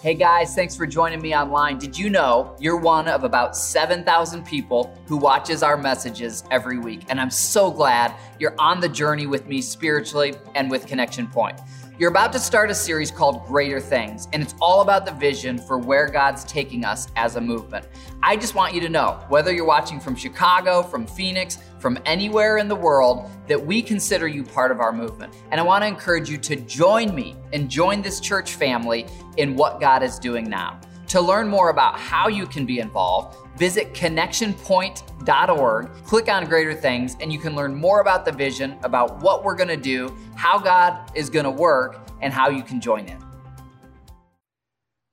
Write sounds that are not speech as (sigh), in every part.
Hey guys, thanks for joining me online. Did you know you're one of about 7,000 people who watches our messages every week? And I'm so glad you're on the journey with me spiritually and with Connection Point. You're about to start a series called Greater Things, and it's all about the vision for where God's taking us as a movement. I just want you to know, whether you're watching from Chicago, from Phoenix, from anywhere in the world, that we consider you part of our movement. And I want to encourage you to join me and join this church family in what God is doing now. To learn more about how you can be involved, visit connectionpoint.org, click on Greater Things, and you can learn more about the vision, about what we're going to do, how God is going to work, and how you can join in.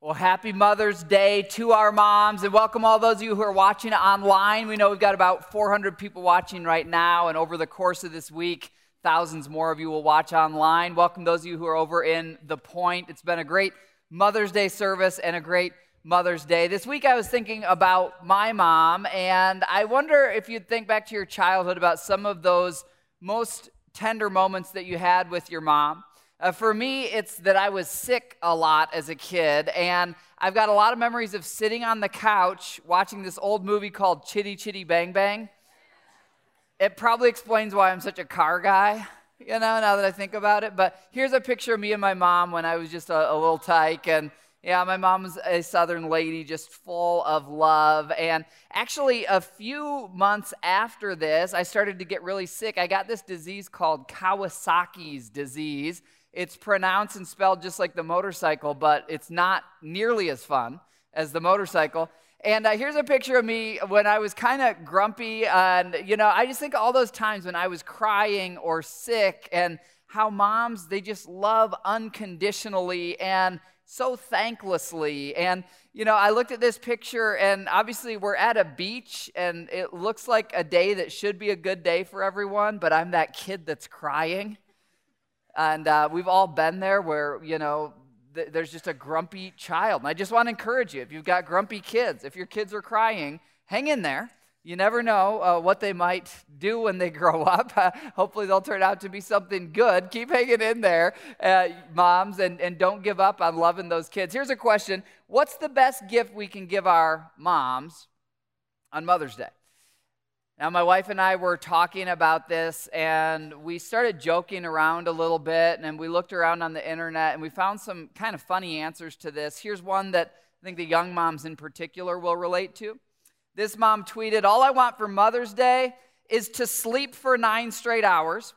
Well, happy Mother's Day to our moms, and welcome all those of you who are watching online. We know we've got about 400 people watching right now, and over the course of this week, thousands more of you will watch online. Welcome those of you who are over in The Point. It's been a great Mother's Day service and a great Mother's Day. This week I was thinking about my mom, and I wonder if you'd think back to your childhood about some of those most tender moments that you had with your mom. Uh, for me, it's that I was sick a lot as a kid, and I've got a lot of memories of sitting on the couch watching this old movie called Chitty Chitty Bang Bang. It probably explains why I'm such a car guy, you know, now that I think about it. But here's a picture of me and my mom when I was just a, a little tyke, and yeah, my mom's a Southern lady, just full of love. And actually, a few months after this, I started to get really sick. I got this disease called Kawasaki's disease. It's pronounced and spelled just like the motorcycle, but it's not nearly as fun as the motorcycle. And uh, here's a picture of me when I was kind of grumpy. And, you know, I just think all those times when I was crying or sick and how moms, they just love unconditionally. And so thanklessly. And, you know, I looked at this picture, and obviously we're at a beach, and it looks like a day that should be a good day for everyone, but I'm that kid that's crying. And uh, we've all been there where, you know, th- there's just a grumpy child. And I just want to encourage you if you've got grumpy kids, if your kids are crying, hang in there you never know uh, what they might do when they (laughs) grow up. Uh, hopefully, they'll turn out to be something good. Keep hanging in there, uh, moms, and, and don't give up on loving those kids. Here's a question What's the best gift we can give our moms on Mother's Day? Now, my wife and I were talking about this, and we started joking around a little bit, and we looked around on the internet, and we found some kind of funny answers to this. Here's one that I think the young moms in particular will relate to. This mom tweeted All I want for Mother's Day is to sleep for nine straight hours,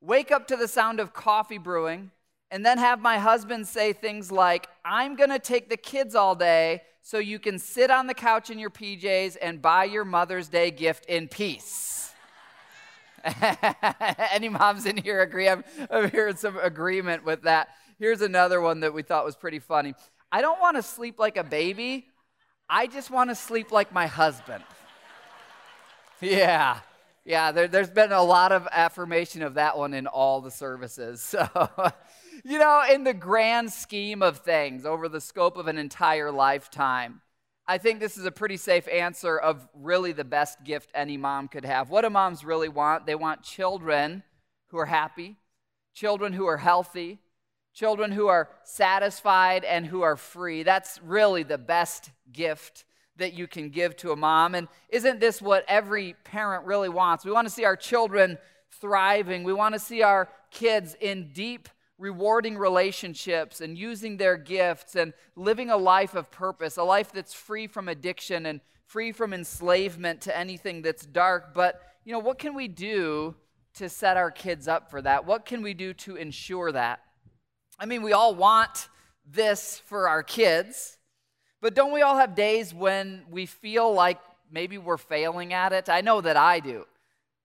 wake up to the sound of coffee brewing, and then have my husband say things like, I'm gonna take the kids all day so you can sit on the couch in your PJs and buy your Mother's Day gift in peace. (laughs) Any moms in here agree? I'm, I'm hearing some agreement with that. Here's another one that we thought was pretty funny. I don't wanna sleep like a baby. I just want to sleep like my husband. (laughs) yeah. Yeah, there, has been a lot of affirmation of that one in all the services. (laughs) So, you know, in the grand scheme of things, over the scope of an entire lifetime, I think this is a pretty safe answer of really the best gift any mom could have. What do moms really want? They want children who are happy, children who are healthy, children who are satisfied and who are free. That's really the best gift that you can give to a mom. And isn't this what every parent really wants? We want to see our children thriving, we want to see our kids in deep, rewarding relationships and using their gifts and living a life of purpose, a life that's free from addiction and free from enslavement to anything that's dark. But, you know, what can we do to set our kids up for that? What can we do to ensure that? I mean, we all want this for our kids, but don't we all have days when we feel like maybe we're failing at it? I know that I do.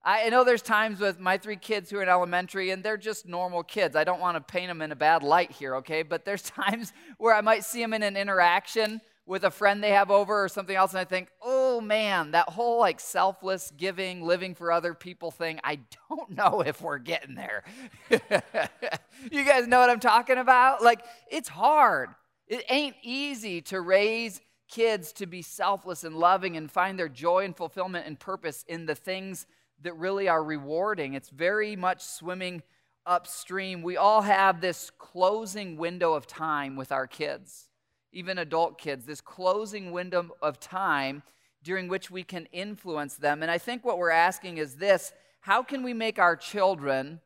I know there's times with my three kids who are in elementary and they're just normal kids. I don't want to paint them in a bad light here, okay? But there's (laughs) times where I might see them in an interaction with a friend they have over or something else, and I think, man, that whole like selfless giving, living for other people thing, I don't (laughs) know if we're getting there. (laughs) you guys know what I'm talking about? Like, it's hard. It ain't easy to raise kids to be selfless and loving and find their joy and fulfillment and purpose in the things that really are rewarding. It's very much swimming upstream. We all have this closing window of time with our kids even adult kids, this closing window of time during which we can influence them. And I think what we're asking is this how can we make our children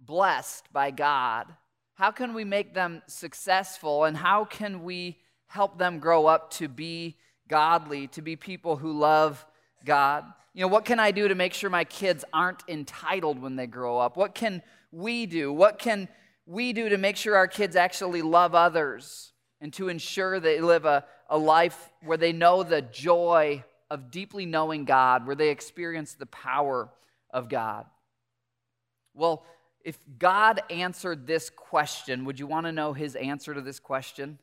blessed by God? How can we make them successful? And how can we help them grow up to be godly, to be people who love God? You know, what can I do to make sure my kids aren't entitled when they grow up? What can we do? What can we do to make sure our kids actually love others and to ensure they live a, a life where they know the joy of deeply knowing God, where they experience the power of God? Well, if God answered this question, would you want to know his answer to this question?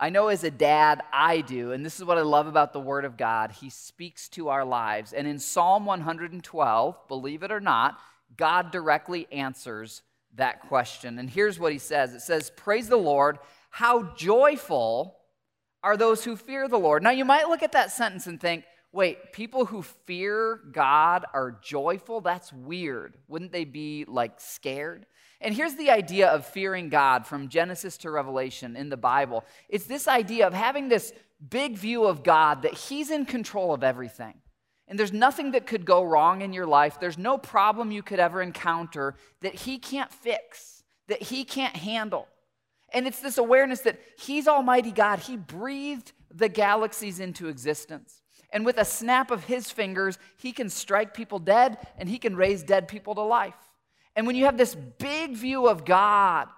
I know as a dad, I do, and this is what I love about the Word of God. He speaks to our lives. And in Psalm 112, believe it or not, God directly answers that question. And here's what he says it says, Praise the Lord, how joyful are those who fear the Lord. Now, you might look at that sentence and think, wait, people who fear God are joyful? That's weird. Wouldn't they be like scared? And here's the idea of fearing God from Genesis to Revelation in the Bible it's this idea of having this big view of God that He's in control of everything. And there's nothing that could go wrong in your life. There's no problem you could ever encounter that He can't fix, that He can't handle. And it's this awareness that He's Almighty God. He breathed the galaxies into existence. And with a snap of His fingers, He can strike people dead and He can raise dead people to life. And when you have this big view of God,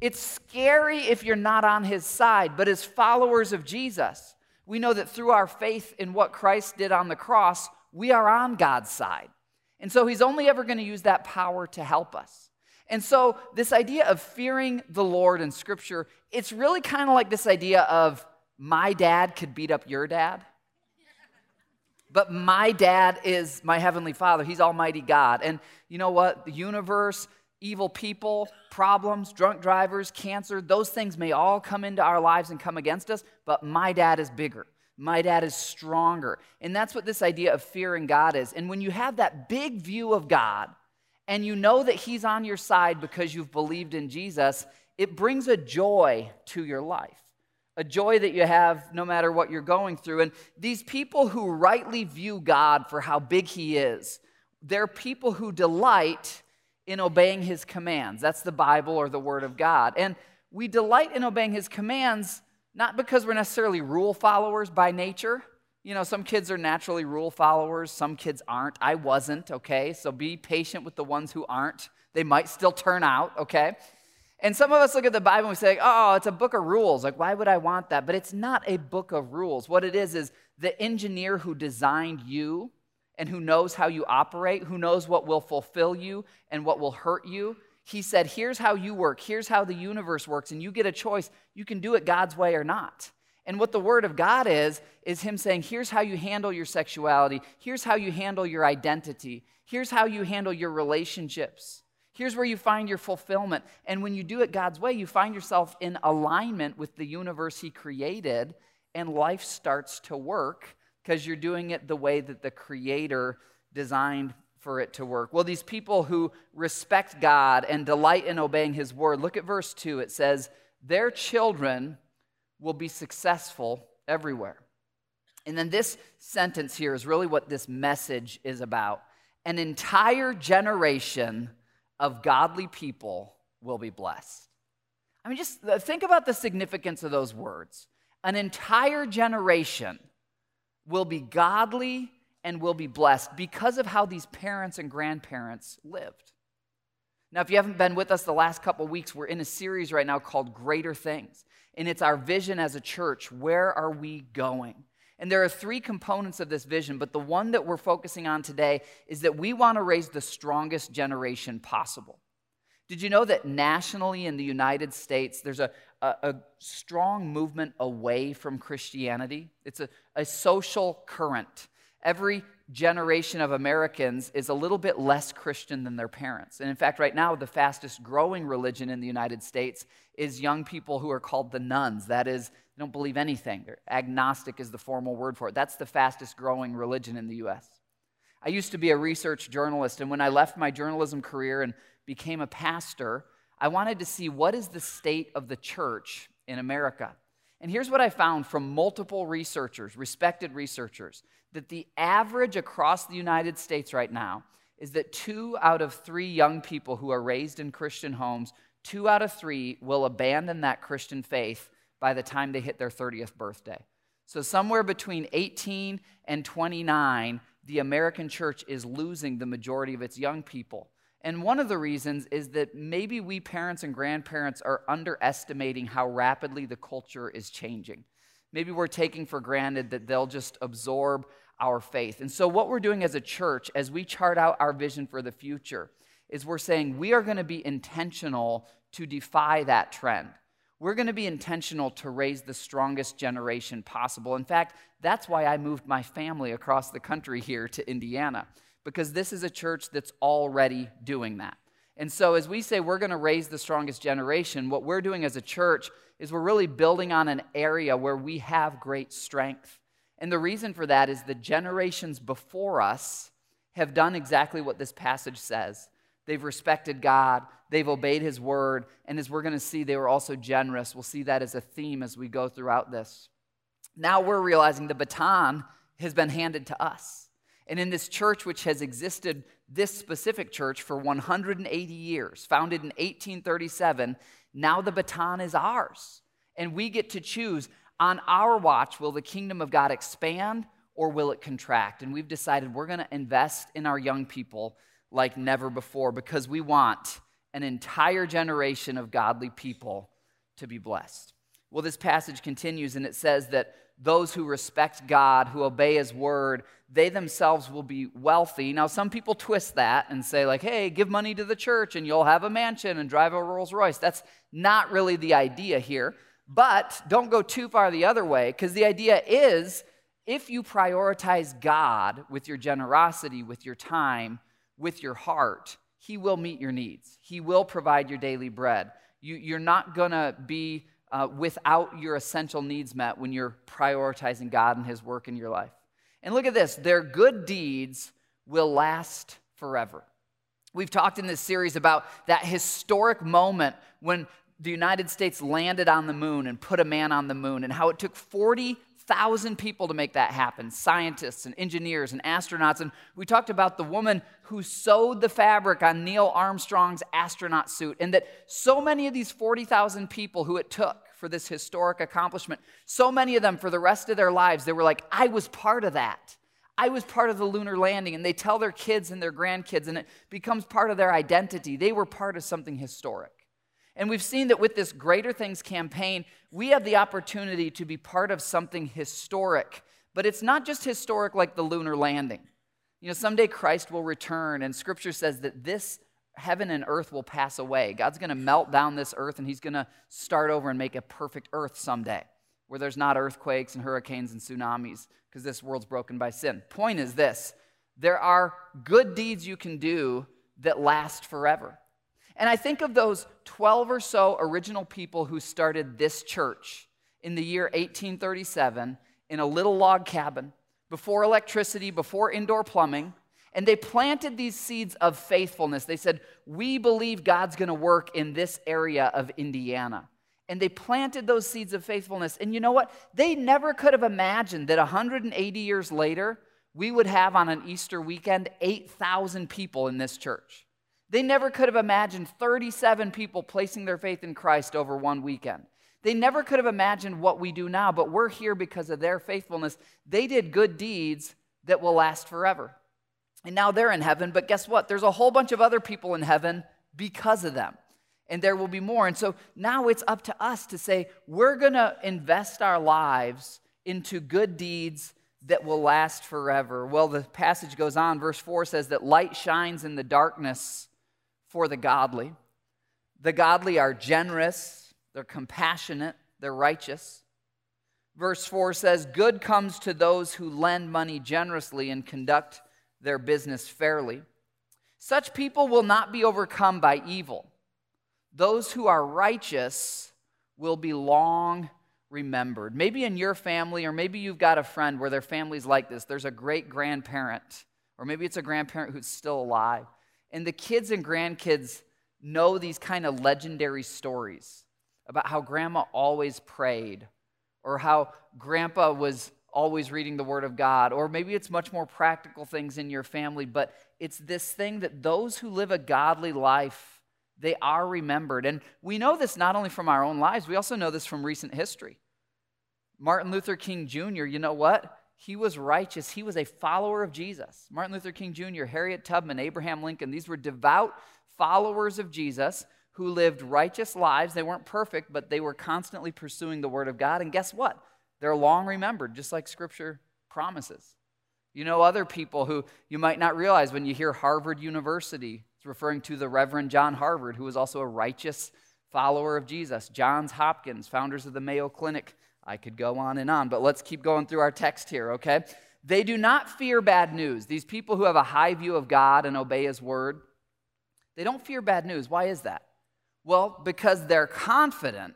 it's scary if you're not on His side. But as followers of Jesus, we know that through our faith in what Christ did on the cross, we are on God's side. And so He's only ever going to use that power to help us. And so, this idea of fearing the Lord in Scripture, it's really kind of like this idea of my dad could beat up your dad. But my dad is my heavenly father. He's Almighty God. And you know what? The universe, evil people, problems, drunk drivers, cancer, those things may all come into our lives and come against us, but my dad is bigger. My dad is stronger. And that's what this idea of fearing God is. And when you have that big view of God, and you know that He's on your side because you've believed in Jesus, it brings a joy to your life, a joy that you have no matter what you're going through. And these people who rightly view God for how big He is, they're people who delight in obeying His commands. That's the Bible or the Word of God. And we delight in obeying His commands not because we're necessarily rule followers by nature you know, some kids are naturally rule followers, some kids aren't. I wasn't, okay? So be patient with the ones who aren't. They might still turn out, okay? And some of us look at the Bible and we say, oh, it's a book of rules. Like, why would I want that? But it's not a book of rules. What it is is the engineer who designed you and who knows how you operate, who knows what will fulfill you and what will hurt you. He said, here's how you work, here's how the universe works, and you get a choice. You can do it God's way or not. And what the Word of God is, is Him saying, here's how you handle your sexuality, here's how you handle your identity, here's how you handle your relationships. Here's where you find your fulfillment. And when you do it God's way, you find yourself in alignment with the universe He created, and life starts to work because you're doing it the way that the Creator designed for it to work. Well, these people who respect God and delight in obeying His word, look at verse 2. It says, Their children will be successful everywhere. And then this sentence here is really what this message is about. An entire generation of godly people will be blessed. I mean, just think about the significance of those words. An entire generation will be godly and will be blessed because of how these parents and grandparents lived. Now, if you haven't been with us the last couple weeks, we're in a series right now called Greater Things. And it's our vision as a church. Where are we going? And there are three components of this vision, but the one that we're focusing on today is that we want to raise the strongest generation possible. Did you know that nationally in the United States, there's a, a, a strong movement away from Christianity? It's a, a social current. Every generation of Americans is a little bit less Christian than their parents. And in fact, right now, the fastest growing religion in the United States is young people who are called the nones. That is, they don't believe anything. Agnostic is the formal word for it. That's the fastest growing religion in the US. I used to be a research journalist, and when I left my journalism career and became a pastor, I wanted to see what is the state of the church in America. And here's what I found from multiple researchers, respected researchers, that the average across the United States right now is that two out of three young people who are raised in Christian homes, two out of three will abandon that Christian faith by the time they hit their 30th birthday. So, somewhere between 18 and 29, the American church is losing the majority of its young people. And one of the reasons is that maybe we parents and grandparents are underestimating how rapidly the culture is changing. Maybe we're taking for granted that they'll just absorb our faith. And so, what we're doing as a church, as we chart out our vision for the future, is we're saying we are going to be intentional to defy that trend. We're going to be intentional to raise the strongest generation possible. In fact, that's why I moved my family across the country here to Indiana, because this is a church that's already doing that. And so, as we say we're going to raise the strongest generation, what we're doing as a church is we're really building on an area where we have great strength. And the reason for that is the generations before us have done exactly what this passage says. They've respected God, they've obeyed His word, and as we're going to see, they were also generous. We'll see that as a theme as we go throughout this. Now we're realizing the baton has been handed to us. And in this church, which has existed, this specific church, for 180 years, founded in 1837, now the baton is ours. And we get to choose on our watch, will the kingdom of God expand or will it contract? And we've decided we're going to invest in our young people like never before because we want an entire generation of godly people to be blessed. Well, this passage continues and it says that those who respect God, who obey His word, they themselves will be wealthy. Now, some people twist that and say, like, hey, give money to the church and you'll have a mansion and drive a Rolls Royce. That's not really the idea here. But don't go too far the other way, because the idea is if you prioritize God with your generosity, with your time, with your heart, He will meet your needs. He will provide your daily bread. You, are not going to be uh, without your essential needs met when you're prioritizing God and His work in your life. And look at this their good deeds will last forever. We've talked in this series about that historic moment when the United States landed on the moon and put a man on the moon, and how it took 40,000 people to make that happen scientists and engineers and astronauts. And we talked about the woman who sewed the fabric on Neil Armstrong's astronaut suit, and that so many of these 40,000 people who it took for this historic accomplishment, so many of them for the rest of their lives, they were like, I was part of that. I was part of the lunar landing, and they tell their kids and their grandkids, and it becomes part of their identity. They were part of something historic. And we've seen that with this Greater Things campaign, we have the opportunity to be part of something historic. But it's not just historic like the lunar landing. You know, someday Christ will return, and scripture says that this heaven and earth will pass away. God's going to melt down this earth, and He's going to start over and make a perfect earth someday where there's not earthquakes and hurricanes and tsunamis because this world's broken by sin. Point is this there are good deeds you can do that last forever. And I think of those 12 or so original people who started this church in the year 1837 in a little log cabin before electricity, before indoor plumbing. And they planted these seeds of faithfulness. They said, We believe God's going to work in this area of Indiana. And they planted those seeds of faithfulness. And you know what? They never could have imagined that 180 years later, we would have on an Easter weekend 8,000 people in this church. They never could have imagined 37 people placing their faith in Christ over one weekend. They never could have imagined what we do now, but we're here because of their faithfulness. They did good deeds that will last forever. And now they're in heaven, but guess what? There's a whole bunch of other people in heaven because of them. And there will be more. And so now it's up to us to say, we're going to invest our lives into good deeds that will last forever. Well, the passage goes on. Verse 4 says that light shines in the darkness for the godly. The godly are generous, they're compassionate, they're righteous. Verse 4 says, Good comes to those who lend money generously and conduct their business fairly. Such people will not be overcome by evil. Those who are righteous will be long remembered. Maybe in your family, or maybe you've got a friend where their family's like this. There's a great grandparent, or maybe it's a grandparent who's still alive. And the kids and grandkids know these kind of legendary stories about how grandma always prayed or how grandpa was always reading the Word of God, or maybe it's much more practical things in your family, but it's this thing that those who live a godly life, they are remembered. And we know this not only from our own lives, we also know this from recent history. Martin Luther King Jr., you know what? He was righteous. He was a follower of Jesus. Martin Luther King Jr., Harriet Tubman, Abraham Lincoln, these were devout followers of Jesus who lived righteous lives. They weren't perfect, but they were constantly pursuing the Word of God. And guess what? They're long remembered, just like Scripture promises. You know other people who you might not realize when you hear Harvard University. It's referring to the Reverend John Harvard, who was also a righteous follower of Jesus. Johns Hopkins, founders of the Mayo Clinic. I could go on and on, but let's keep going through our text here, okay? They do not fear bad news. These people who have a high view of God and obey His word, they don't fear bad news. Why is that? Well, because they're confident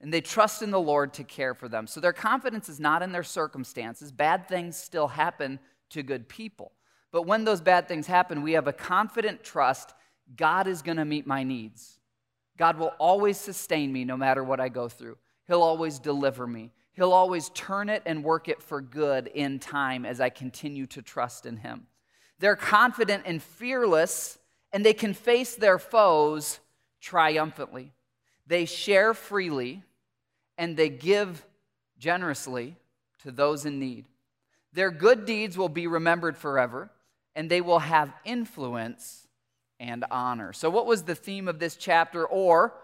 and they trust in the Lord to care for them. So their confidence is not in their circumstances. Bad things still happen to good people. But when those bad things happen, we have a confident trust God is going to meet my needs. God will always sustain me no matter what I go through. He'll always deliver me. He'll always turn it and work it for good in time as I continue to trust in Him. They're confident and fearless, and they can face their foes triumphantly. They share freely and they give generously to those in need. Their good deeds will be remembered forever, and they will have influence and honor. So, what was the theme of this chapter? Or,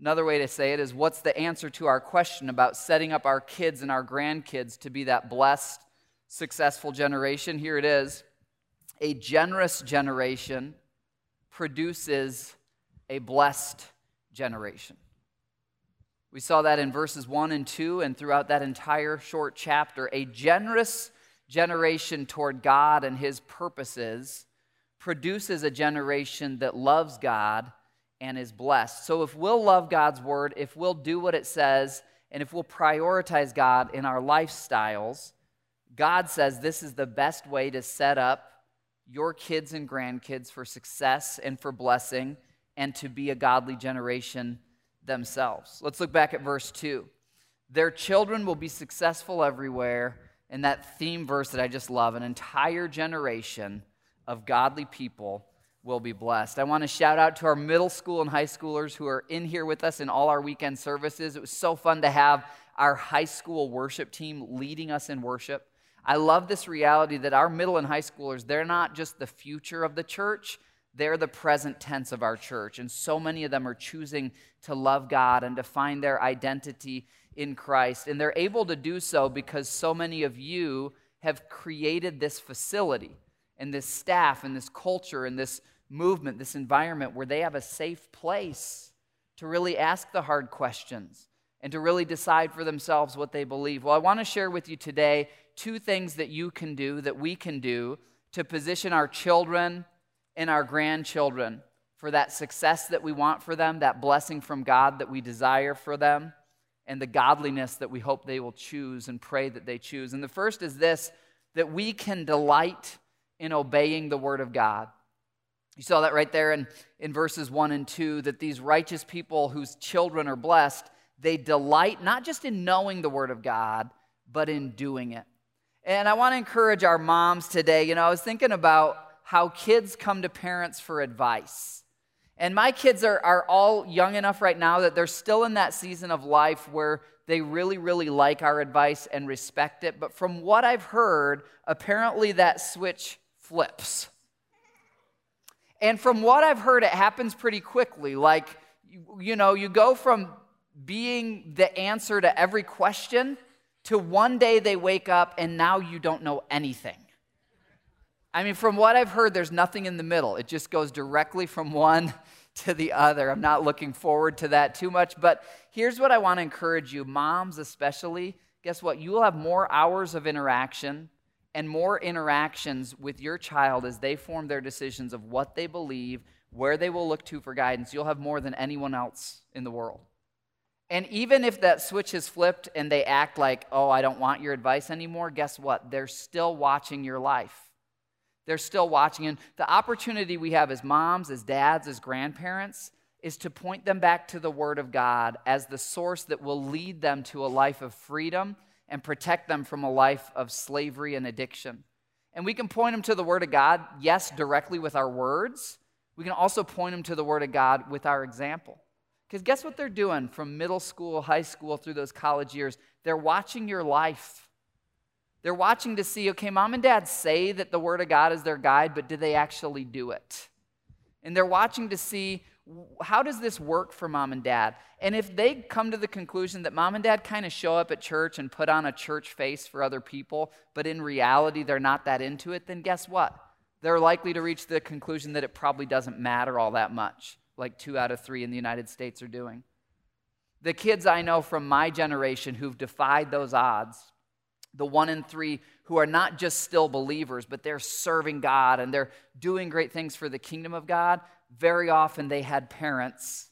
another way to say it is, what's the answer to our question about setting up our kids and our grandkids to be that blessed, successful generation? Here it is a generous generation produces a blessed generation. We saw that in verses 1 and 2 and throughout that entire short chapter. A generous generation toward God and his purposes produces a generation that loves God and is blessed. So if we'll love God's word, if we'll do what it says, and if we'll prioritize God in our lifestyles, God says this is the best way to set up your kids and grandkids for success and for blessing and to be a godly generation themselves. Let's look back at verse 2. Their children will be successful everywhere. And that theme verse that I just love an entire generation of godly people will be blessed. I want to shout out to our middle school and high schoolers who are in here with us in all our weekend services. It was so fun to have our high school worship team leading us in worship. I love this reality that our middle and high schoolers, they're not just the future of the church, they're the present tense of our church. And so many of them are choosing to love God and to find their identity in Christ. And they're able to do so because so many of you have created this facility and this staff and this culture and this movement, this environment where they have a safe place to really ask the hard questions and to really decide for themselves what they believe. Well, I want to share with you today two things that you can do, that we can do to position our children and our grandchildren for that success that we want for them, that blessing from God that we desire for them, and the godliness that we hope they will choose and pray that they choose. And the first is this that we can delight in obeying the Word of God. You saw that right there in, in verses 1 and 2 that these righteous people whose children are blessed, they delight not just in knowing the Word of God, but in doing it. And I want to encourage our moms today. You know, I was thinking about how kids come to parents for advice. And my kids are, are all young enough right now that they're still in that season of life where they really, really like our advice and respect it. But from what I've heard, apparently that switch flips. And from what I've heard, it happens pretty quickly. Like, you, know, you go from being the answer to every question to one day they wake up and now you don't know anything. I mean, from what I've heard, there's nothing in the middle. It just goes directly from one (laughs) to the other. I'm not looking forward to that too much, but here's what I want to encourage you, moms especially. Guess what? You will have more hours of interaction and more interactions with your child as they form their decisions of what they believe, where they will look to for guidance. You'll have more than anyone else in the world. And even if that switch is flipped and they act like, oh, I don't want your advice anymore, guess what? They're still watching your life. They're still watching. And the opportunity we have as moms, as dads, as grandparents is to point them back to the Word of God as the source that will lead them to a life of freedom and protect them from a life of slavery and addiction. And we can point them to the Word of God, yes, directly with our words. We can also point them to the Word of God with our example. Because guess what they're doing from middle school, high school, through those college years? They're watching your life. They're watching to see, okay, mom and dad say that the Word of God is their guide, but do they actually do it? And they're watching to see how does this work for mom and dad? And if they come to the conclusion that mom and dad kind of show up at church and put on a church face for other people, but in reality they're not that into it, then guess what? They're likely to reach the conclusion that it probably doesn't matter all that much, like two out of three in the United States are doing. The kids I know from my generation who've defied those odds, the one in three who are not just still believers, but they're serving God and they're doing great things for the kingdom of God, very often they had parents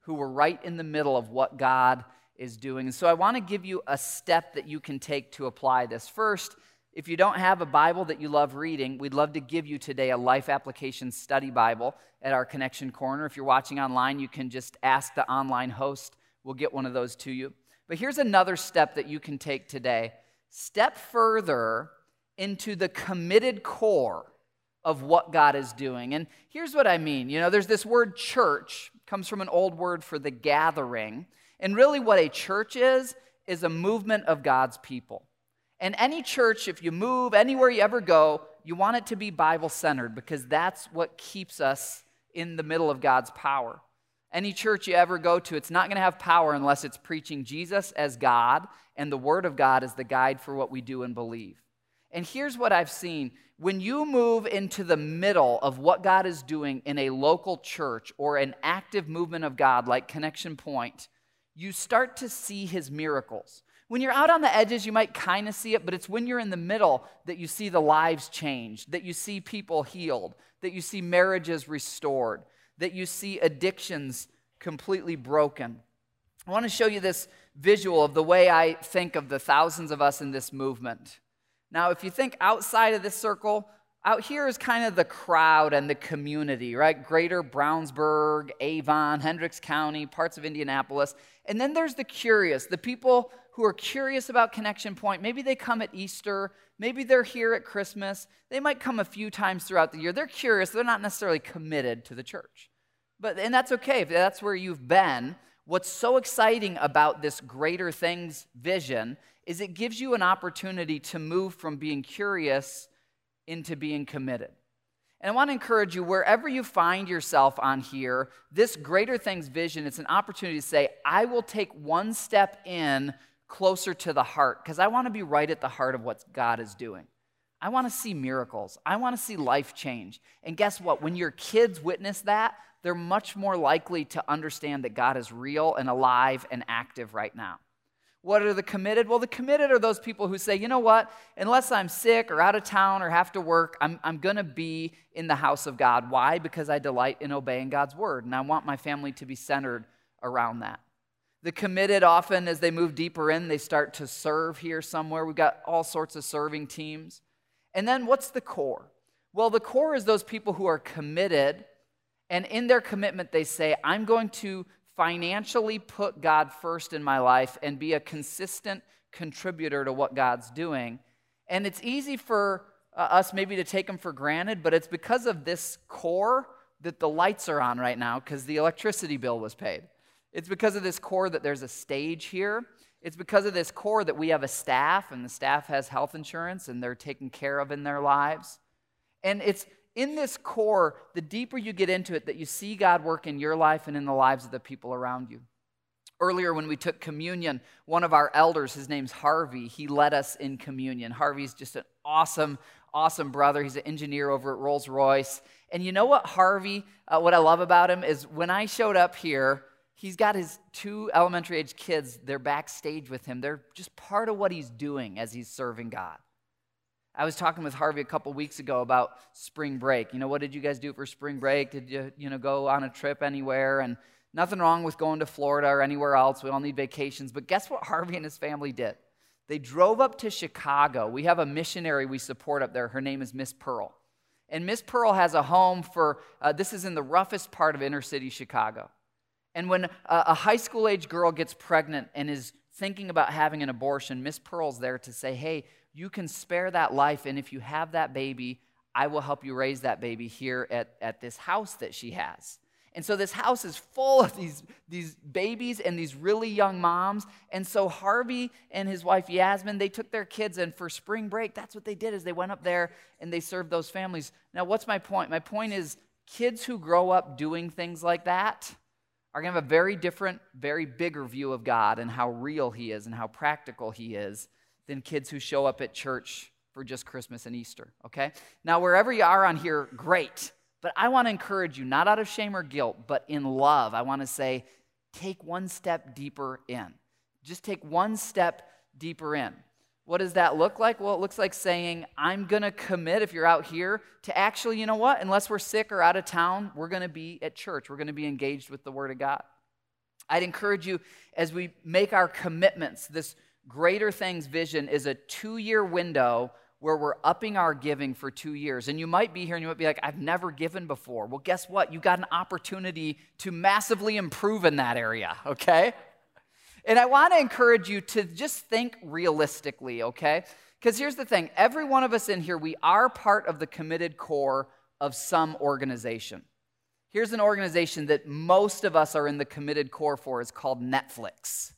who were right in the middle of what God is doing. And so I want to give you a step that you can take to apply this. First, if you don't have a Bible that you love reading, we'd love to give you today a life application study Bible at our Connection Corner. If you're watching online, you can just ask the online host. We'll get one of those to you. But here's another step that you can take today. Step further into the committed core of what God is doing. And here's what I mean. You know, there's this word church, comes from an old word for the gathering. And really what a church is is a movement of God's people. And any church, if you move anywhere you ever go, you want it to be Bible centered because that's what keeps us in the middle of God's power. Any church you ever go to, it's not going to have power unless it's preaching Jesus as God and the Word of God as the guide for what we do and believe. And here's what I've seen when you move into the middle of what God is doing in a local church or an active movement of God like Connection Point, you start to see his miracles. When you're out on the edges, you might kind of see it, but it's when you're in the middle that you see the lives changed, that you see people healed, that you see marriages restored, that you see addictions completely broken. I want to show you this visual of the way I think of the thousands of us in this movement. Now, if you think outside of this circle, out here is kind of the crowd and the community, right? Greater Brownsburg, Avon, Hendricks County, parts of Indianapolis. And then there's the curious, the people who are curious about Connection Point. Maybe they come at Easter, maybe they're here at Christmas. They might come a few times throughout the year. They're curious, they're not necessarily committed to the church. But and that's okay if that's where you've been. What's so exciting about this greater things vision is it gives you an opportunity to move from being curious into being committed. And I want to encourage you, wherever you find yourself on here, this greater things vision, it's an opportunity to say, I will take one step in closer to the heart, because I want to be right at the heart of what God is doing. I want to see miracles. I want to see life change. And guess what? When your kids witness that, they're much more likely to understand that God is real and alive and active right now. What are the committed? Well, the committed are those people who say, you know what, unless I'm sick or out of town or have to work, I'm, I'm going to be in the house of God. Why? Because I delight in obeying God's word, and I want my family to be centered around that. The committed, often as they move deeper in, they start to serve here somewhere. We've got all sorts of serving teams. And then what's the core? Well, the core is those people who are committed, and in their commitment, they say, I'm going to financially put God first in my life and be a consistent contributor to what God's doing. And it's easy for uh, us maybe to take them for granted, but it's because of this core that the lights are on right now because the electricity bill was paid. It's because of this core that there's a stage here. It's because of this core that we have a staff and the staff has health insurance and they're taken care of in their lives. And it's in this core, the deeper you get into it, that you see God work in your life and in the lives of the people around you. Earlier, when we took communion, one of our elders, his name's Harvey, he led us in communion. Harvey's just an awesome, awesome brother. He's an engineer over at Rolls Royce. And you know what, Harvey, uh, what I love about him is when I showed up here, he's got his two elementary age kids. They're backstage with him. They're just part of what he's doing as he's serving God. I was talking with Harvey a couple weeks ago about spring break. You know, what did you guys do for spring break? Did you, you know, go on a trip anywhere? And nothing wrong with going to Florida or anywhere else. We all need vacations. But guess what Harvey and his family did? They drove up to Chicago. We have a missionary we support up there. Her name is Miss Pearl. And Miss Pearl has a home for, uh, this is in the roughest part of inner city Chicago. And when a, a high school age girl gets pregnant and is thinking about having an abortion, Miss Pearl's there to say, hey, you can spare that life, and if you have that baby, I will help you raise that baby here at, at this house that she has. And so this house is full of these, these babies and these really young moms. And so Harvey and his wife Yasmin, they took their kids and for spring break, that's what they did is they went up there and they served those families. Now, what's my point? My point is kids who grow up doing things like that are going to have a very different, very bigger view of God and how real he is and how practical he is than kids who show up at church for just Christmas and Easter, okay? Now, wherever you are on here, great. But I want to encourage you, not out of shame or guilt, but in love. I want to say, take one step deeper in. Just take one step deeper in. What does that look like? Well, it looks like saying, I'm going to commit, if you're out here, to actually, you know what? Unless we're sick or out of town, we're going to be at church. We're going to be engaged with the Word of God. I'd encourage you as we make our commitments, this Greater Things vision is a two year window where we're upping our giving for two years. And you might be here and you might be like, I've never given before. Well, guess what? You got an opportunity to massively improve in that area, okay? And I want to encourage you to just think realistically, okay? Because here's the thing every one of us in here, we are part of the committed core of some organization. Here's an organization that most of us are in the committed core for. It's called Netflix.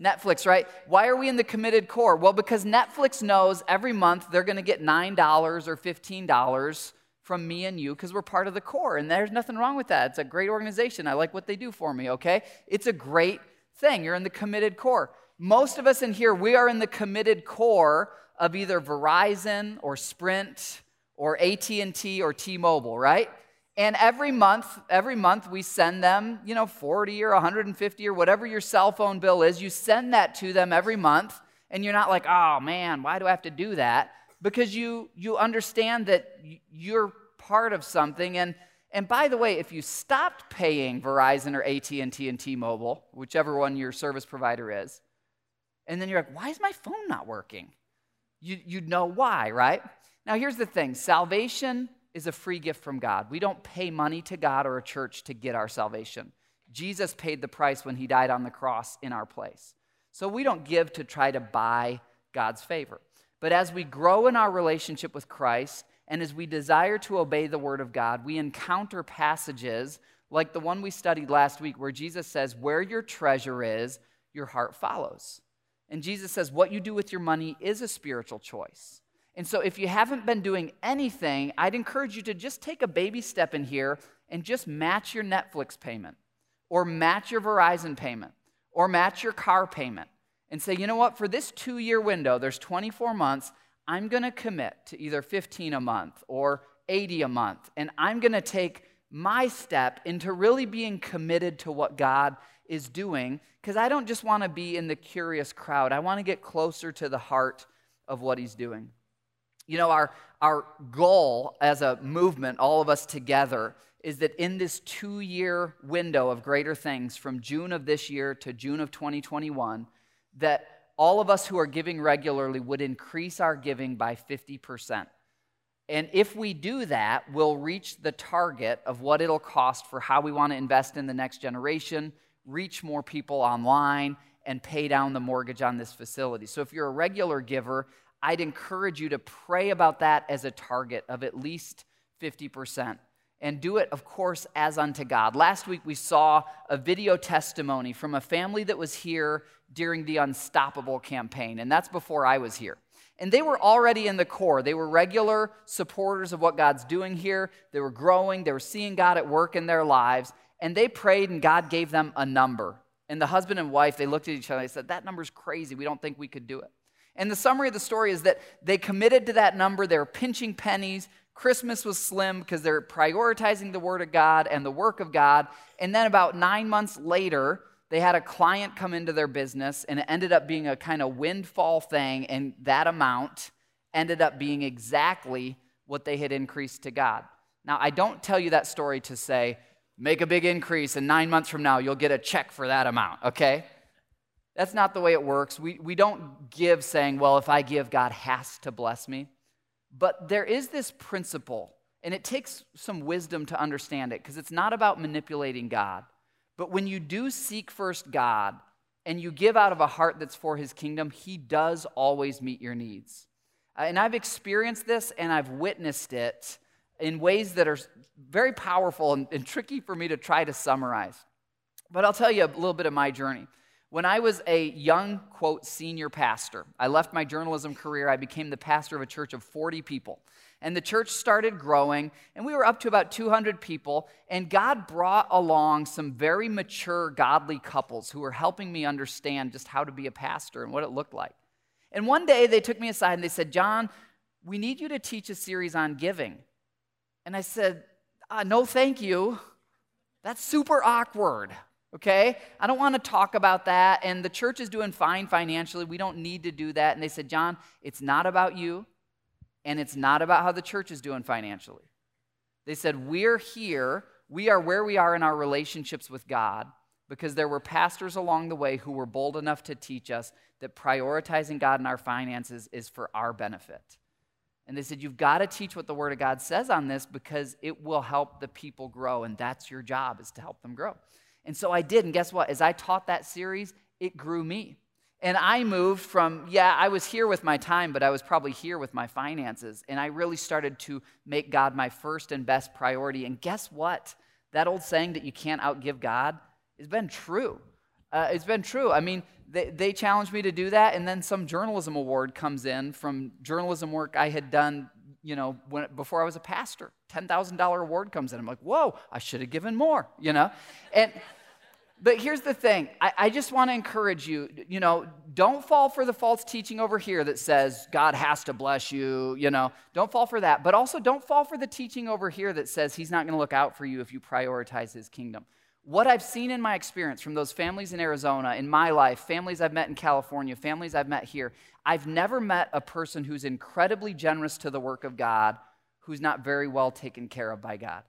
Netflix, right? Why are we in the committed core? Well, because Netflix knows every month they're going to get $9 or $15 from me and you because we're part of the core. And there's nothing wrong with that. It's a great organization. I like what they do for me, okay? It's a great thing. You're in the committed core. Most of us in here, we are in the committed core of either Verizon or Sprint or AT&T or T-Mobile, right? And every month, every month we send them, you know, 40 or 150 or whatever your cell phone bill is. You send that to them every month, and you're not like, oh man, why do I have to do that? Because you you understand that you're part of something. And and by the way, if you stopped paying Verizon or AT&T and T-Mobile, whichever one your service provider is, and then you're like, why is my phone not working? You, you'd know why, right? Now, here's the thing salvation is a free gift from God. We don't pay money to God or a church to get our salvation. Jesus paid the price when he died on the cross in our place. So we don't give to try to buy God's favor. But as we grow in our relationship with Christ and as we desire to obey the word of God, we encounter passages like the one we studied last week where Jesus says, Where your treasure is, your heart follows. And Jesus says, What you do with your money is a spiritual choice. And so, if you haven't been doing anything, I'd encourage you to just take a baby step in here and just match your Netflix payment, or match your Verizon payment, or match your car payment, and say, you know what, for this two year window, there's 24 months, I'm gonna commit to either 15 a month or 80 a month, and I'm gonna take my step into really being committed to what God is doing, because I don't just wanna be in the curious crowd, I wanna get closer to the heart of what He's doing. You know, our, our goal as a movement, all of us together, is that in this two year window of greater things from June of this year to June of 2021, that all of us who are giving regularly would increase our giving by 50%. And if we do that, we'll reach the target of what it'll cost for how we want to invest in the next generation, reach more people online, and pay down the mortgage on this facility. So if you're a regular giver, I'd encourage you to pray about that as a target of at least 50%. And do it, of course, as unto God. Last week we saw a video testimony from a family that was here during the Unstoppable campaign, and that's before I was here. And they were already in the core. They were regular supporters of what God's doing here. They were growing, they were seeing God at work in their lives, and they prayed, and God gave them a number. And the husband and wife, they looked at each other and they said, That number's crazy. We don't think we could do it. And the summary of the story is that they committed to that number. They were pinching pennies. Christmas was slim because they're prioritizing the Word of God and the work of God. And then about nine months later, they had a client come into their business, and it ended up being a kind of windfall thing. And that amount ended up being exactly what they had increased to God. Now, I don't tell you that story to say, make a big increase, and nine months from now, you'll get a check for that amount, okay? That's not the way it works. We, we don't give saying, well, if I give, God has to bless me. But there is this principle, and it takes some wisdom to understand it because it's not about manipulating God, But when you do seek first God and you give out of a heart that's for his kingdom, he does always meet your needs. Uh, and I've experienced this and I've witnessed it in ways that are very powerful and, and tricky for me to try to summarize. But I'll tell you a little bit of my journey. When I was a young, quote, senior pastor, I left my journalism career. I became the pastor of a church of 40 people. And the church started growing, and we were up to about 200 people. And God brought along some very mature, godly couples who were helping me understand just how to be a pastor and what it looked like. And one day they took me aside and they said, John, we need you to teach a series on giving. And I said, uh, No, thank you. That's super awkward okay? I don't want to talk about that. And the church is doing fine financially. We don't need to do that. And they said, John, it's not about you, and it's not about how the church is doing financially. They said, We're here. We are where we are in our relationships with God because there were pastors along the way who were bold enough to teach us that prioritizing God in our finances is for our benefit. And they said, You've got to teach what the Word of God says on this because it will help the people grow. And that's your job, is to help them grow. And so I did. And guess what? As I taught that series, it grew me. And I moved from, yeah, I was here with my time, but I was probably here with my finances. And I really started to make God my first and best priority. And guess what? That old saying that you can't outgive God has been true. Uh, it's been true. I mean, they, they challenged me to do that, and then some journalism award comes in from journalism work I had done you know, when, before I was a pastor. $10,000 award comes in. I'm like, whoa, I should have given more, you know? And, but here's the thing I, I just want to encourage you, you know, don't fall for the false teaching over here that says God has to bless you, you know, don't fall for that. But also don't fall for the teaching over here that says he's not going to look out for you if you prioritize his kingdom what I've seen in my experience from those families in Arizona, in my life, families I've met in California, families I've met here, I've never met a person who's incredibly generous to the work of God who's not very well taken care of by God.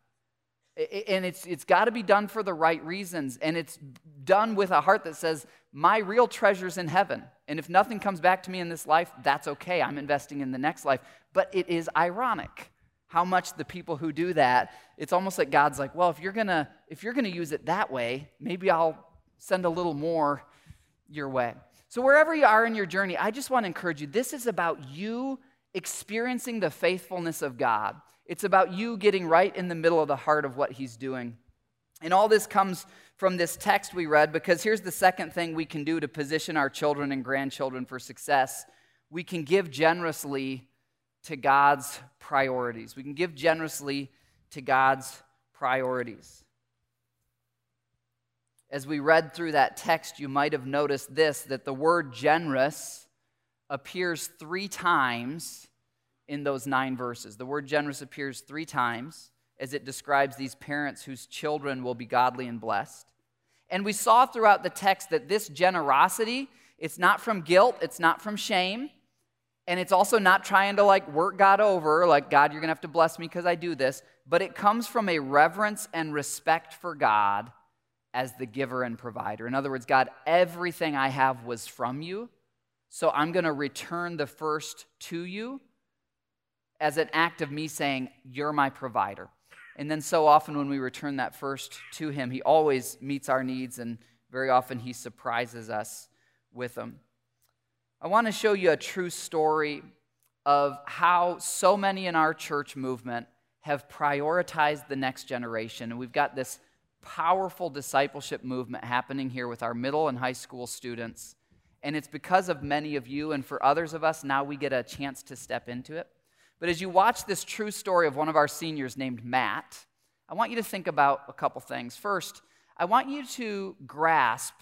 And it's, it's got to be done for the right reasons. And it's done with a heart that says, My real treasure's in heaven. And if nothing comes back to me in this life, that's okay. I'm investing in the next life. But it is ironic how much the people who do that, it's almost like God's like, well, if you're gonna if you're gonna use it that way, maybe I'll send a little more your way. So wherever you are in your journey, I just want to encourage you. This is about you experiencing the faithfulness of God. It's about you getting right in the middle of the heart of what He's doing. And all this comes from this text we read because here's the second thing we can do to position our children and grandchildren for success. We can give generously to God's priorities. We can give generously to God's priorities. As we read through that text, you might have noticed this that the word generous appears three times in those nine verses. The word generous appears three times as it describes these parents whose children will be godly and blessed. And we saw throughout the text that this generosity, it's not from guilt, it's not from shame, and it's also not trying to like work God over, like, God, you're to have to bless me because I do this. But it comes from a reverence and respect for God as the giver and provider. In other words, God, everything I have was from you. So I'm to return the first to you as an act of me saying, You're my provider. And then so often when we return that first to Him, He always meets our needs, and very often He surprises us with them. I want to show you a true story of how so many in our church movement have prioritized the next generation. And we've got this powerful discipleship movement happening here with our middle and high school students. And it's because of many of you, and for others of us, now we get a chance to step into it. But as you watch this true story of one of our seniors named Matt, I want you to think about a couple things. First, I want you to grasp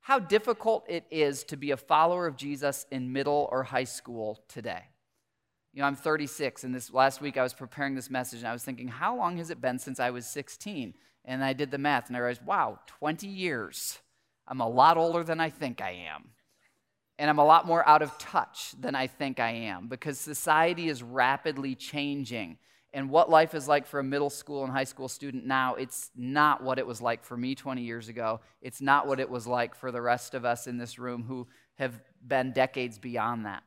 how difficult it is to be a follower of Jesus in middle or high school today. You know, I'm 36, and this last week I was preparing this message, and I was thinking, how long has it been since I was 16? And I did the math, and I realized, wow, 20 years. I'm a lot older than I think I am. And I'm a lot more out of touch than I think I am because society is rapidly changing and what life is like for a middle school and high school student now, it's not what it was like for me 20 years ago. It's not what it was like for the rest of us in this room who have been decades beyond that.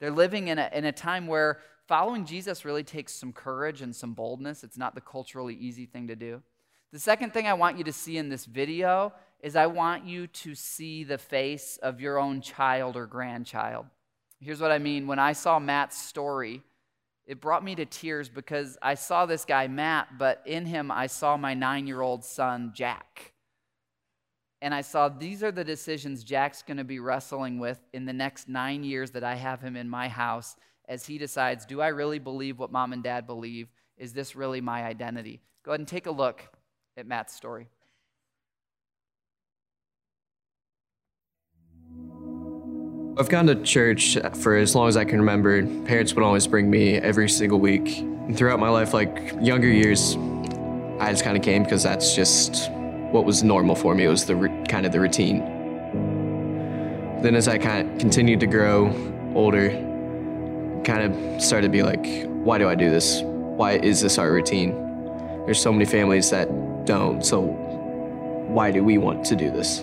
They're living in a, in a time where following Jesus really takes some courage and some boldness. It's not the culturally easy thing to do. The second thing I want you to see in this video is I want you to see the face of your own child or grandchild. Here's what I mean. When I saw Matt's story, it brought me to tears because I saw this guy, Matt, but in him I saw my nine year old son, Jack. And I saw these are the decisions Jack's going to be wrestling with in the next nine years that I have him in my house as he decides do I really believe what mom and dad believe? Is this really my identity? Go ahead and take a look at Matt's story. I've gone to church for as long as I can remember. Parents would always bring me every single week. And throughout my life, like younger years, I just kind of came because that's just what was normal for me. It was the kind of the routine. Then as I kind of continued to grow older, kind of started to be like, why do I do this? Why is this our routine? There's so many families that don't, so why do we want to do this?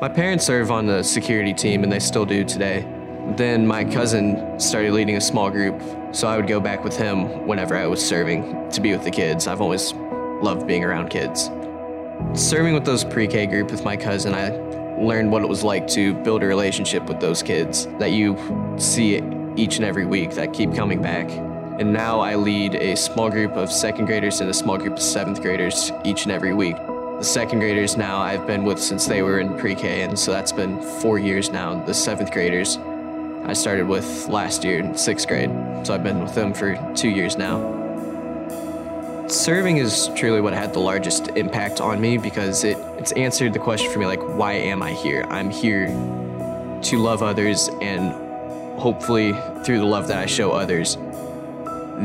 My parents serve on the security team, and they still do today. Then my cousin started leading a small group, so I would go back with him whenever I was serving to be with the kids. I've always loved being around kids. Serving with those pre K group with my cousin, I learned what it was like to build a relationship with those kids that you see each and every week that keep coming back. And now I lead a small group of second graders and a small group of seventh graders each and every week. The second graders now I've been with since they were in pre K, and so that's been four years now. The seventh graders I started with last year in sixth grade, so I've been with them for two years now. Serving is truly what had the largest impact on me because it, it's answered the question for me like, why am I here? I'm here to love others, and hopefully, through the love that I show others,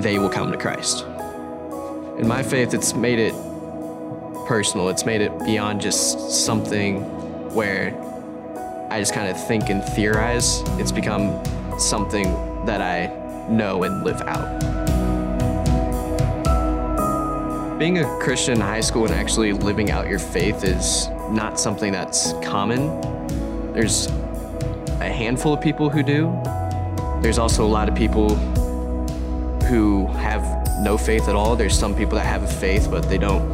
they will come to Christ. In my faith, it's made it personal. It's made it beyond just something where I just kind of think and theorize. It's become something that I know and live out. Being a Christian in high school and actually living out your faith is not something that's common. There's a handful of people who do. There's also a lot of people who have no faith at all. There's some people that have a faith, but they don't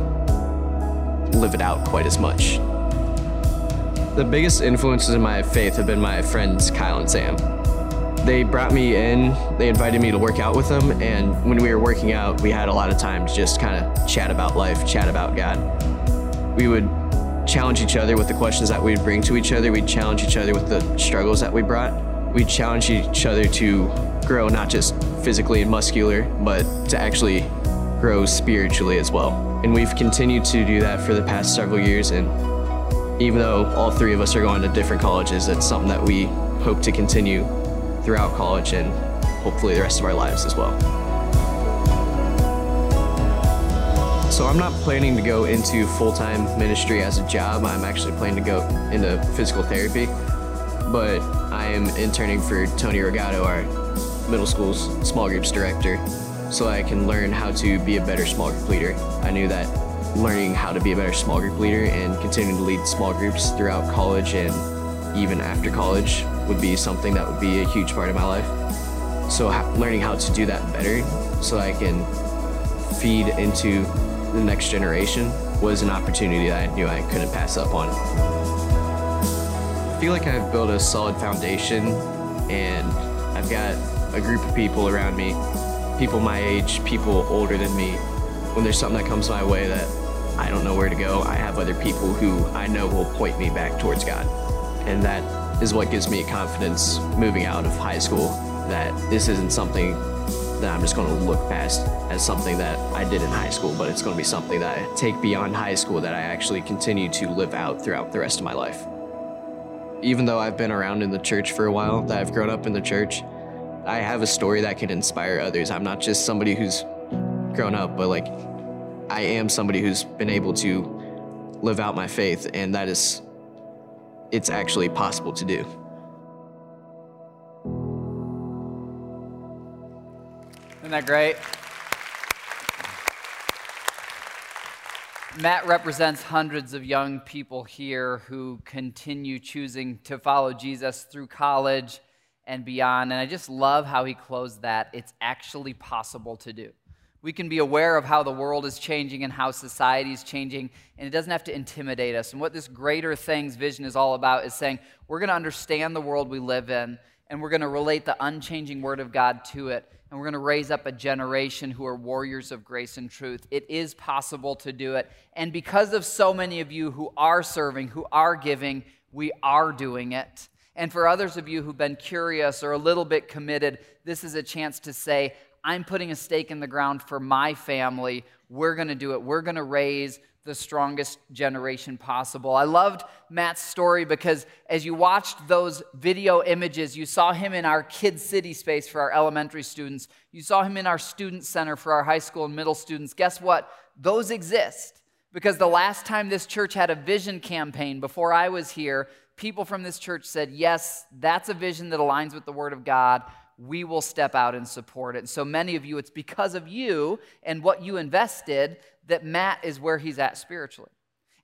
live it out quite as much. The biggest influences in my faith have been my friends Kyle and Sam. They brought me in, they invited me to work out with them, and when we were working out, we had a lot of time to just kind of chat about life, chat about God. We would challenge each other with the questions that we'd bring to each other, we'd challenge each other with the struggles that we brought. We'd challenge each other to grow not just physically and muscular, but to actually grow spiritually as well. And we've continued to do that for the past several years. And even though all three of us are going to different colleges, it's something that we hope to continue throughout college and hopefully the rest of our lives as well. So I'm not planning to go into full-time ministry as a job. I'm actually planning to go into physical therapy. But I am interning for Tony Regato, our middle school's small groups director so I can learn how to be a better small group leader. I knew that learning how to be a better small group leader and continuing to lead small groups throughout college and even after college would be something that would be a huge part of my life. So learning how to do that better so I can feed into the next generation was an opportunity that I knew I couldn't pass up on. I feel like I've built a solid foundation and I've got a group of people around me people my age, people older than me, when there's something that comes my way that I don't know where to go, I have other people who I know will point me back towards God. And that is what gives me confidence moving out of high school that this isn't something that I'm just going to look past as something that I did in high school, but it's going to be something that I take beyond high school that I actually continue to live out throughout the rest of my life. Even though I've been around in the church for a while, that I've grown up in the church, I have a story that can inspire others. I'm not just somebody who's grown up, but like I am somebody who's been able to live out my faith, and that is, it's actually possible to do. Isn't that great? Matt represents hundreds of young people here who continue choosing to follow Jesus through college and beyond. And I just love how he closed that. It's actually possible to do. We can be aware of how the world is changing and how society is changing, and it doesn't have to intimidate us. And what this greater things vision is all about is saying we're going to understand the world we live in, and we're going to relate the unchanging word of God to it, and we're going to raise up a generation who are warriors of grace and truth. It is possible to do it. And because of so many of you who are serving, who are giving, we are doing it. And for others of you who've been curious or a little bit committed, this is a chance to say, I'm putting a stake in the ground for my family. We're going to do it. We're going to raise the strongest generation possible. I loved Matt's story because as you watched those video images, you saw him in our Kid City space for our elementary students. You saw him in our student center for our high school and middle students. Guess what? Those exist because the last time this church had a vision campaign before I was here, people from this church said, Yes, that's a vision that aligns with the Word of God we will step out and support it. And so many of you, it's because of you and what you invested that Matt is where he's at spiritually.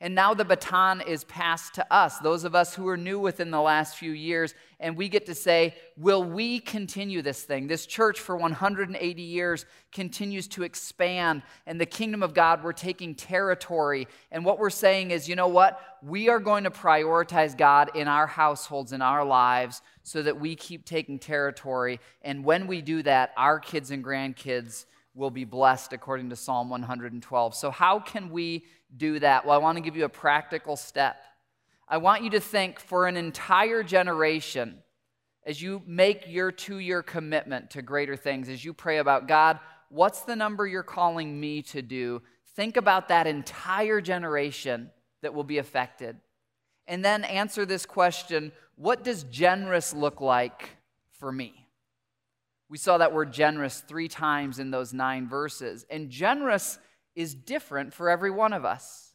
And now the baton is passed to us, those of us who are new within the last few years, and we get to say, Will we continue this thing? This church for 180 years continues to expand, and the kingdom of God, we're taking territory. And what we're saying is, you know what? We are going to prioritize God in our households, in our lives, so that we keep taking territory. And when we do that, our kids and grandkids will be blessed according to Psalm 112. So, how can we do that? Well, I want to give you a practical step. I want you to think for an entire generation, as you make your two year commitment to greater things, as you pray about God, what's the number you're calling me to do? Think about that entire generation that will be affected. And then answer this question what does generous look like for me? We saw that word generous three times in those nine verses. And generous is different for every one of us.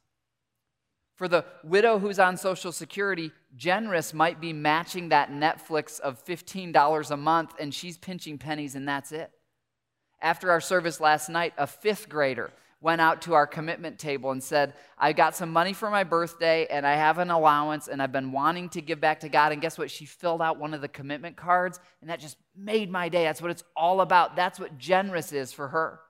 For the widow who's on Social Security, generous might be matching that Netflix of $15 a month, and she's pinching pennies, and that's it. After our service last night, a fifth grader went out to our commitment table and said, I got some money for my birthday and I have an allowance and I've been wanting to give back to God. And guess what? She filled out one of the commitment cards and that just made my day. That's what it's all about. That's what generous is for her.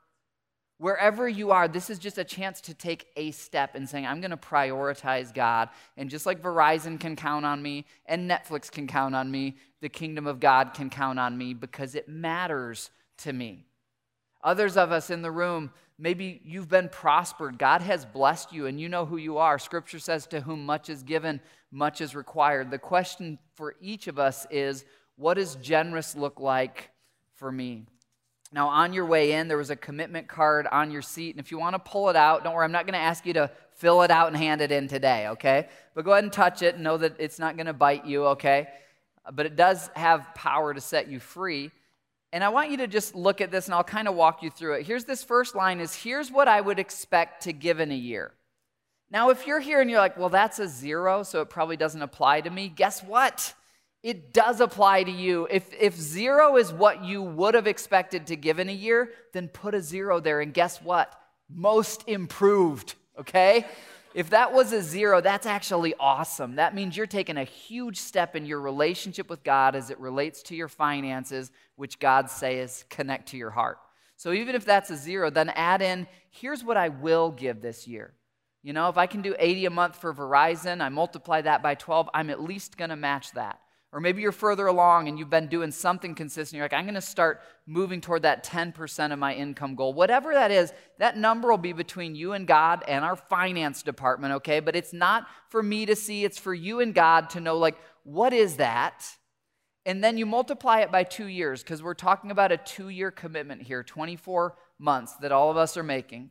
Wherever you are, this is just a chance to take a step in saying, I'm going to prioritize God. And just like Verizon can count on me and Netflix can count on me, the kingdom of God can count on me because it matters to me. Others of us in the room, maybe you've been prospered. God has blessed you and you know who you are. Scripture says, To whom much is given, much is required. The question for each of us is, What does generous look like for me? Now, on your way in, there was a commitment card on your seat. And if you want to pull it out, don't worry, I'm not going to ask you to fill it out and hand it in today, okay? But go ahead and touch it and know that it's not going to bite you, okay? But it does have power to set you free. And I want you to just look at this and I'll kind of walk you through it. Here's this first line is here's what I would expect to give in a year. Now, if you're here and you're like, well, that's a zero, so it probably doesn't apply to me, guess what? It does apply to you. If, if zero is what you would have expected to give in a year, then put a zero there. And guess what? Most improved, okay? If that was a zero, that's actually awesome. That means you're taking a huge step in your relationship with God as it relates to your finances, which God says connect to your heart. So even if that's a zero, then add in here's what I will give this year. You know, if I can do 80 a month for Verizon, I multiply that by 12, I'm at least going to match that. Or maybe you're further along and you've been doing something consistent. You're like, I'm going to start moving toward that 10% of my income goal. Whatever that is, that number will be between you and God and our finance department, okay? But it's not for me to see, it's for you and God to know, like, what is that? And then you multiply it by two years because we're talking about a two year commitment here, 24 months that all of us are making.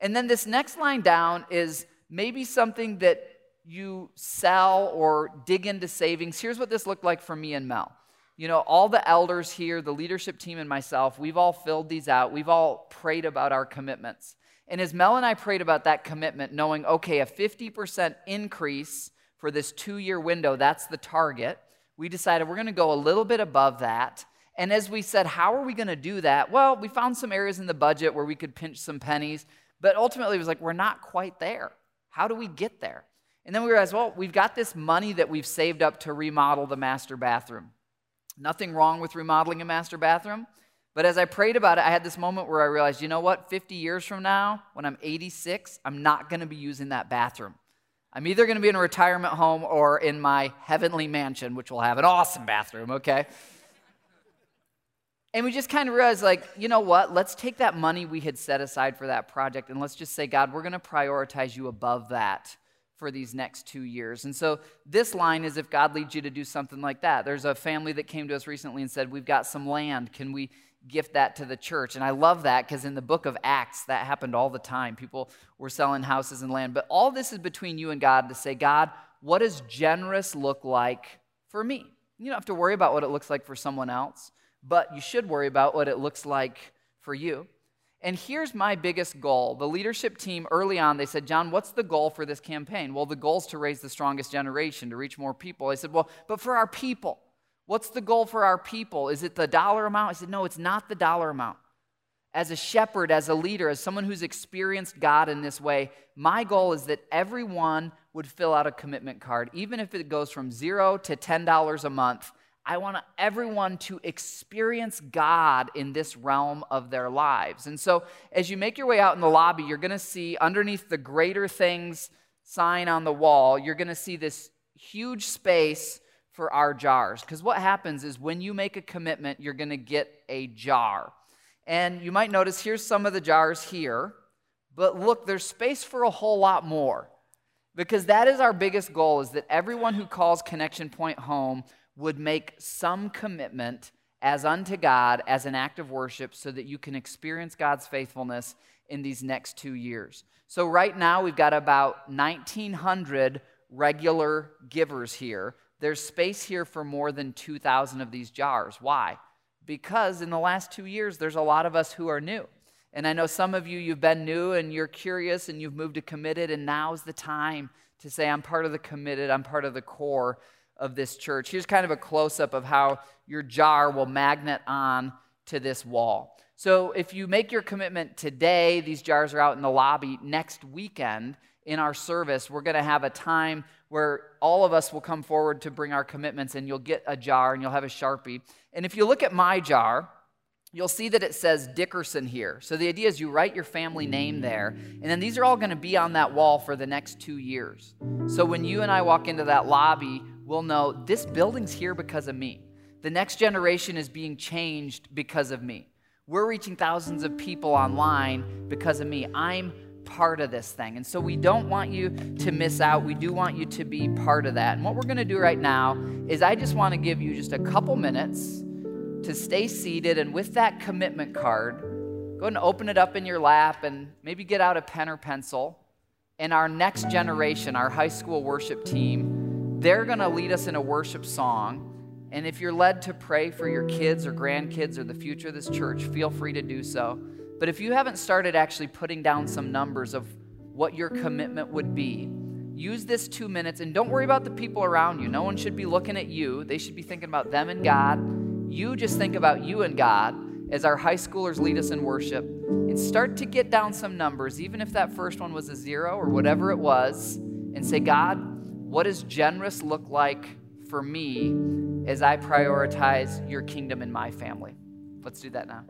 And then this next line down is maybe something that you sell or dig into savings, here's what this looked like for me and Mel. You know, all the elders here, the leadership team, and myself, we've all filled these out. We've all prayed about our commitments. And as Mel and I prayed about that commitment, knowing, okay, a 50% increase for this two year window, that's the target, we decided we're going to go a little bit above that. And as we said, how are we going to do that? Well, we found some areas in the budget where we could pinch some pennies, but ultimately it was like, we're not quite there. How do we get there? And then we realized, well, we've got this money that we've saved up to remodel the master bathroom. Nothing wrong with remodeling a master bathroom, But as I prayed about it, I had this moment where I realized, you know what? 50 years from now, when I'm 86, I'm not going to be using that bathroom. I'm either going to be in a retirement home or in my heavenly mansion, which will have an awesome bathroom, okay? And we just kind of realized, like, you know what? Let's take that money we had set aside for that project and let's just say, God, we're going to prioritize you above that for these next two years. And so this line is if God leads you to do something like that. There's a family that came to us recently and said, We've got some land. Can we gift that to the church? And I love that because in the book of Acts, that happened all the time. People were selling houses and land. But all this is between you and God to say, God, what does generous look like for me? You don't have to worry about what it looks like for someone else, but you should worry about what it looks like for you. And here's my biggest goal. The leadership team early on, they said, John, what's the goal for this campaign? Well, the goal is to raise the strongest generation, to reach more people. I said, well, but for our people, what's the goal for our people? Is it the dollar amount? I said, no, it's not the dollar amount. As a shepherd, as a leader, as someone who's experienced God in this way, my goal is that everyone would fill out a commitment card, even if it goes from zero to $10 a month I want everyone to experience God in this realm of their lives. And so, as you make your way out in the lobby, you're going to see underneath the greater things sign on the wall, you're going to see this huge space for our jars. Because what happens is when you make a commitment, you're going to get a jar. And you might notice here's some of the jars here, but look, there's space for a whole lot more. Because that is our biggest goal is that everyone who calls Connection Point home would make some commitment as unto God as an act of worship so that you can experience God's faithfulness in these next two years. So, right now, we've got about 1,900 regular givers here. There's space here for more than 2,000 of these jars. Why? Because in the last two years, there's a lot of us who are new. And I know some of you, you've been new and you're curious and you've moved to committed, and now's the time to say, I'm part of the committed, I'm part of the core of this church. Here's kind of a close up of how your jar will magnet on to this wall. So if you make your commitment today, these jars are out in the lobby. Next weekend in our service, we're going to have a time where all of us will come forward to bring our commitments, and you'll get a jar and you'll have a Sharpie. And if you look at my jar, you'll see that it says Dickerson here. So the idea is you write your family name there, and then these are all going to be on that wall for the next two years. So when you and I walk into that lobby, will know this building's here because of me. The next generation is being changed because of me. We're reaching thousands of people online because of me. I'm part of this thing. And so we don't want you to miss out. We do want you to be part of that. And what we're going to do right now is I just want to give you just a couple minutes to stay seated and with that commitment card, go ahead and open it up in your lap and maybe get out a pen or pencil. And our next generation, our high school worship team, they're going to lead us in a worship song. And if you're led to pray for your kids or grandkids or the future of this church, feel free to do so. But if you haven't started actually putting down some numbers of what your commitment would be, use this two minutes and don't worry about the people around you. No one should be looking at you, they should be thinking about them and God. You just think about you and God as our high schoolers lead us in worship and start to get down some numbers, even if that first one was a zero or whatever it was, and say, God, what does generous look like for me as I prioritize your kingdom in my family? Let's do that now.